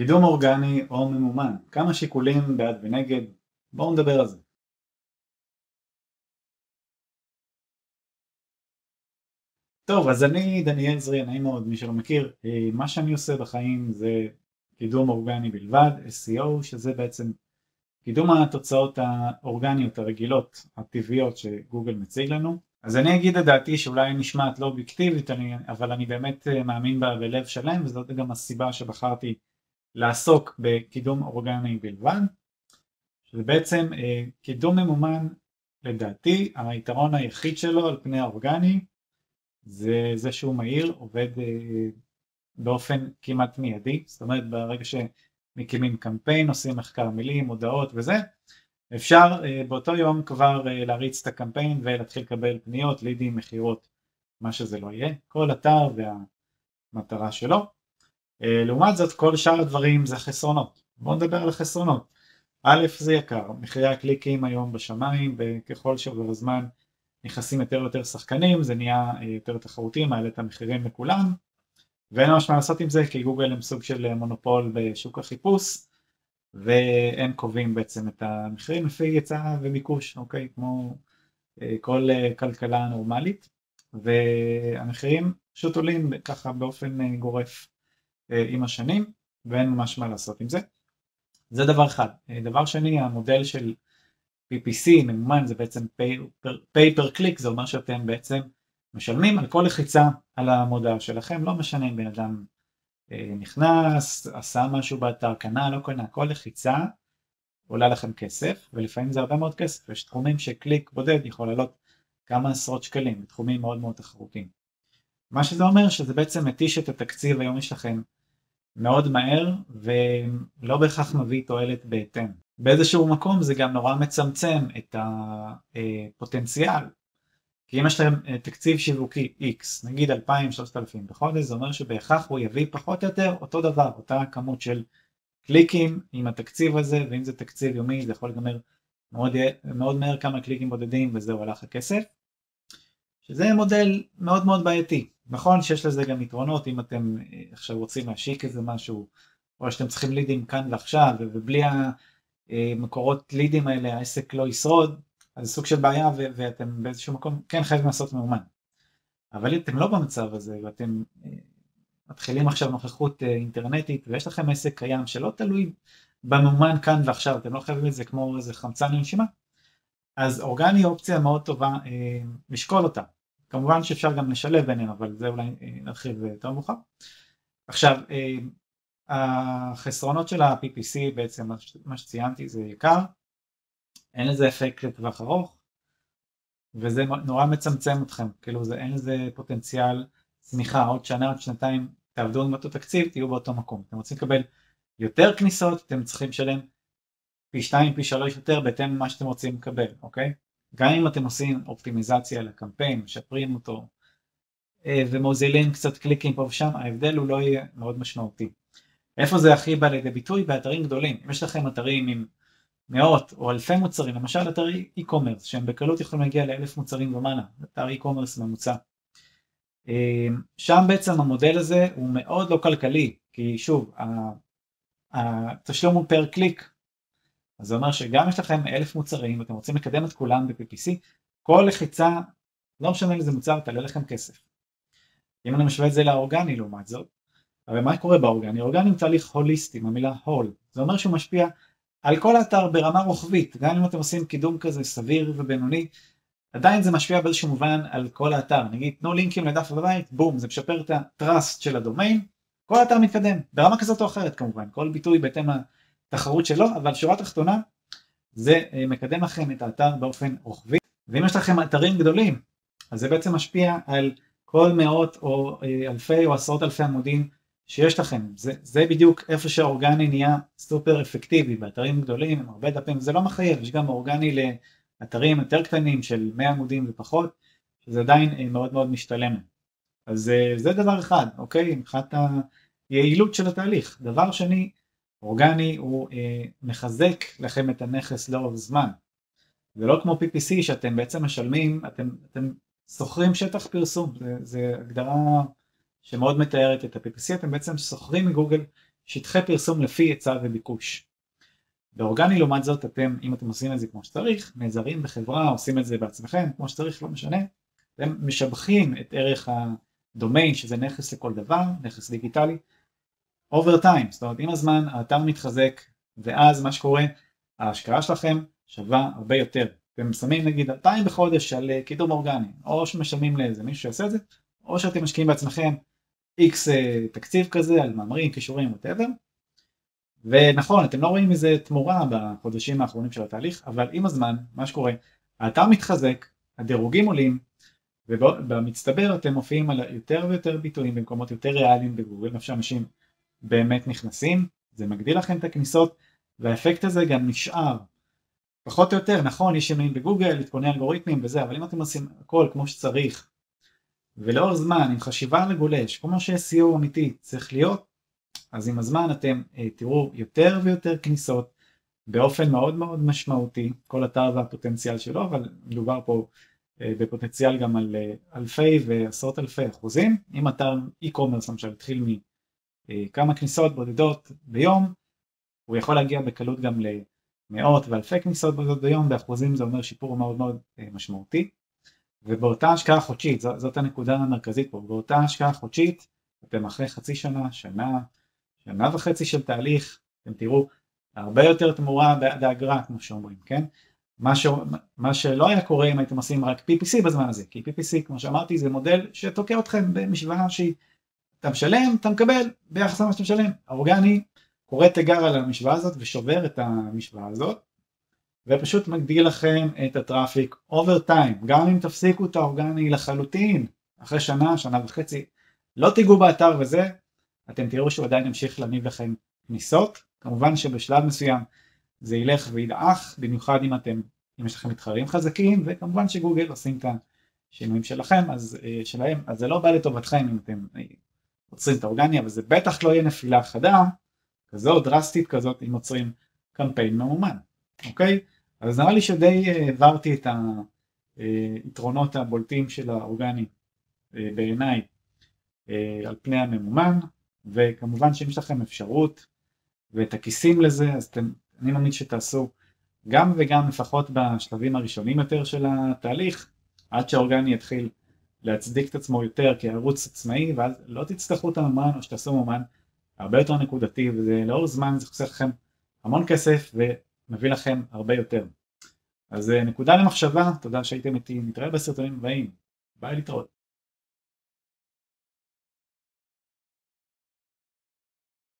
קידום אורגני או ממומן, כמה שיקולים בעד ונגד, בואו נדבר על זה. טוב, אז אני דניאל זרי, נעים מאוד, מי שלא מכיר, אה, מה שאני עושה בחיים זה קידום אורגני בלבד, SEO, שזה בעצם קידום התוצאות האורגניות הרגילות, הטבעיות שגוגל מציג לנו. אז אני אגיד את דעתי שאולי נשמעת לא אובייקטיבית, אבל אני באמת אה, מאמין בה בלב שלם, וזאת גם הסיבה שבחרתי לעסוק בקידום אורגני בלבד. שזה בעצם אה, קידום ממומן, לדעתי, היתרון היחיד שלו על פני האורגני, זה זה שהוא מהיר, עובד אה, באופן כמעט מיידי, זאת אומרת ברגע שמקימים קמפיין, עושים מחקר מילים, הודעות וזה, אפשר אה, באותו יום כבר אה, להריץ את הקמפיין ולהתחיל לקבל פניות, לידים, מכירות, מה שזה לא יהיה, כל אתר והמטרה שלו. לעומת זאת כל שאר הדברים זה חסרונות, בואו נדבר על החסרונות. א' זה יקר, מחירי הקליקים היום בשמיים וככל שעובר הזמן נכנסים יותר ויותר שחקנים, זה נהיה אה, יותר תחרותי, מעלה את המחירים לכולם, ואין ממש מה לעשות עם זה כי גוגל הם סוג של מונופול בשוק החיפוש, והם קובעים בעצם את המחירים לפי היצע וביקוש, אוקיי? כמו אה, כל אה, כלכלה נורמלית, והמחירים פשוט עולים ככה באופן גורף עם השנים, ואין ממש מה לעשות עם זה. זה דבר אחד. דבר שני, המודל של PPC ממומן זה בעצם pay per click זה אומר שאתם בעצם משלמים על כל לחיצה על המודעה שלכם לא משנה אם בן אדם אה, נכנס, עשה משהו באתר, קנה, לא קנה, כל לחיצה עולה לכם כסף ולפעמים זה הרבה מאוד כסף, יש תחומים שקליק בודד יכול לעלות כמה עשרות שקלים, תחומים מאוד מאוד תחרותיים. מה שזה אומר שזה בעצם מתיש את התקציב היומי שלכם מאוד מהר ולא בהכרח מביא תועלת בהתאם. באיזשהו מקום זה גם נורא מצמצם את הפוטנציאל. כי אם יש לכם אה, תקציב שיווקי X, נגיד 2,000-3,000 בחודש, זה אומר שבהכרח הוא יביא פחות או יותר אותו דבר, אותה כמות של קליקים עם התקציב הזה, ואם זה תקציב יומי זה יכול להיגמר מאוד, מאוד מהר כמה קליקים בודדים וזהו הלך הכסף. שזה מודל מאוד מאוד בעייתי. נכון שיש לזה גם יתרונות אם אתם אה, עכשיו רוצים להשיק איזה משהו, או שאתם צריכים לידים כאן ועכשיו, ובלי המקורות לידים האלה העסק לא ישרוד, אז זה סוג של בעיה ו- ואתם באיזשהו מקום כן חייבים לעשות מאומן. אבל אם אתם לא במצב הזה ואתם אה, מתחילים עכשיו נוכחות אה, אינטרנטית ויש לכם עסק קיים שלא תלוי במאומן כאן ועכשיו, אתם לא חייבים את זה כמו איזה חמצן לנשימה, אז אורגני אופציה מאוד טובה אה, לשקול אותה. כמובן שאפשר גם לשלב ביניהם, אבל זה אולי אה, נרחיב יותר מאוחר. עכשיו, אה, החסרונות של ה-PPC בעצם מה שציינתי זה יקר, אין לזה אפקט לטווח ארוך וזה נורא מצמצם אתכם, כאילו זה, אין לזה פוטנציאל צמיחה, עוד שנה עוד שנתיים תעבדו עם אותו תקציב תהיו באותו מקום, אתם רוצים לקבל יותר כניסות אתם צריכים לשלם פי 2 פי 3 יותר בהתאם למה שאתם רוצים לקבל, אוקיי? גם אם אתם עושים אופטימיזציה לקמפיין, משפרים אותו אה, ומוזילים קצת קליקים פה ושם, ההבדל הוא לא יהיה מאוד משמעותי. איפה זה הכי בא לידי ביטוי? באתרים גדולים. אם יש לכם אתרים עם מאות או אלפי מוצרים, למשל אתרי e-commerce שהם בקלות יכולים להגיע לאלף מוצרים ומעלה, אתר e-commerce ממוצע. אמ, שם בעצם המודל הזה הוא מאוד לא כלכלי, כי שוב, התשלום הוא פר קליק, אז זה אומר שגם יש לכם אלף מוצרים ואתם רוצים לקדם את כולם ב-PPC, כל לחיצה, לא משנה איזה מוצר, תעלה לכם כסף. אם אני משווה את זה לאורגני לעומת זאת, הרי מה קורה באורגני? אורגני הוא תהליך הוליסטי, המילה הול, זה אומר שהוא משפיע על כל האתר ברמה רוחבית, גם אם אתם עושים קידום כזה סביר ובינוני, עדיין זה משפיע באיזשהו מובן על כל האתר, נגיד תנו לינקים לדף בבית, בום, זה משפר את הטראסט של הדומיין, כל האתר מתקדם, ברמה כזאת או אחרת כמובן, כל ביטוי בהתאם לתחרות שלו, אבל שורה תחתונה, זה אה, מקדם לכם את האתר באופן רוחבי, ואם יש לכם אתרים גדולים, אז זה בעצם משפיע על כל מאות או אה, אלפי או עשרות אלפי עמודים שיש לכם, זה, זה בדיוק איפה שהאורגני נהיה סופר אפקטיבי, באתרים גדולים עם הרבה דפים, זה לא מחייב, יש גם אורגני לאתרים יותר קטנים של 100 עמודים ופחות, שזה עדיין אה, מאוד מאוד משתלם. אז זה דבר אחד, אוקיי, מבחינת היעילות של התהליך. דבר שני, אורגני הוא אה, מחזק לכם את הנכס לאורך זמן. זה לא כמו PPC שאתם בעצם משלמים, אתם, אתם שוכרים שטח פרסום, זה הגדרה שמאוד מתארת את ה-PPC, אתם בעצם שוכרים מגוגל שטחי פרסום לפי היצע וביקוש. באורגני לעומת זאת אתם, אם אתם עושים את זה כמו שצריך, נעזרים בחברה, עושים את זה בעצמכם, כמו שצריך, לא משנה, אתם משבחים את ערך הדומיין, שזה נכס לכל דבר, נכס דיגיטלי, over time, זאת אומרת עם הזמן האתר מתחזק, ואז מה שקורה, ההשקעה שלכם שווה הרבה יותר. אתם שמים נגיד 2,000 בחודש על אה, קידום אורגני, או שמשלמים לאיזה מישהו שיעשה את זה, או שאתם משקיעים בעצמכם איקס אה, תקציב כזה על מאמרים, קישורים, whatever, ונכון, אתם לא רואים מזה תמורה בחודשים האחרונים של התהליך, אבל עם הזמן, מה שקורה, האתר מתחזק, הדירוגים עולים, ובמצטבר אתם מופיעים על יותר ויותר ביטויים במקומות יותר ריאליים בגוגל, איפה שאנשים באמת נכנסים, זה מגדיל לכם את הכניסות, והאפקט הזה גם נשאר. פחות או יותר, נכון, יש שינויים בגוגל, עדכוני אלגוריתמים וזה, אבל אם אתם עושים הכל כמו שצריך, ולאורך זמן, עם חשיבה לגולש, כמו ש-SEO אמיתי צריך להיות, אז עם הזמן אתם אה, תראו יותר ויותר כניסות באופן מאוד מאוד משמעותי, כל אתר והפוטנציאל שלו, אבל מדובר פה אה, בפוטנציאל גם על אה, אלפי ועשרות אלפי אחוזים. אם אתר e-commerce למשל התחיל מכמה כניסות בודדות ביום, הוא יכול להגיע בקלות גם למאות ואלפי כניסות בודדות ביום, באחוזים זה אומר שיפור מאוד מאוד משמעותי. ובאותה השקעה חודשית, זאת הנקודה המרכזית פה, באותה השקעה חודשית אתם אחרי חצי שנה, שנה, שנה וחצי של תהליך, אתם תראו הרבה יותר תמורה בעד האגרה כמו שאומרים, כן? מה, ש... מה שלא היה קורה אם הייתם עושים רק PPC בזמן הזה, כי PPC כמו שאמרתי זה מודל שתוקע אתכם במשוואה שהיא אתה משלם, אתה מקבל ביחס למה שאתה משלם. האורגני קורא תיגר על המשוואה הזאת ושובר את המשוואה הזאת ופשוט מגדיל לכם את ה traffic over time, גם אם תפסיקו את האורגני לחלוטין אחרי שנה, שנה וחצי, לא תיגעו באתר וזה, אתם תראו שהוא עדיין ימשיך להניב לכם כניסות, כמובן שבשלב מסוים זה ילך וידעך, במיוחד אם אתם, אם יש לכם מתחרים חזקים, וכמובן שגוגל עושים את השינויים שלכם, אז, אה, שלהם, אז זה לא בא לטובתכם אם אתם אה, עוצרים את האורגני, אבל זה בטח לא יהיה נפילה חדה, כזו דרסטית כזאת אם עוצרים קמפיין ממומן, אוקיי? אז נראה לי שדי אה, העברתי את היתרונות הבולטים של האורגני בעיניי על פני הממומן. וכמובן שאם יש לכם אפשרות ואת הכיסים לזה אז אתם, אני מאמין שתעשו גם וגם לפחות בשלבים הראשונים יותר של התהליך עד שהאורגני יתחיל להצדיק את עצמו יותר כערוץ עצמאי ואז לא תצטרכו את הממן או שתעשו ממן הרבה יותר נקודתי וזה לאור זמן זה חוסך לכם המון כסף ומביא לכם הרבה יותר. אז אה, נקודה למחשבה, תודה שהייתם איתי, נתראה בסרטונים הבאים, ביי להתראות.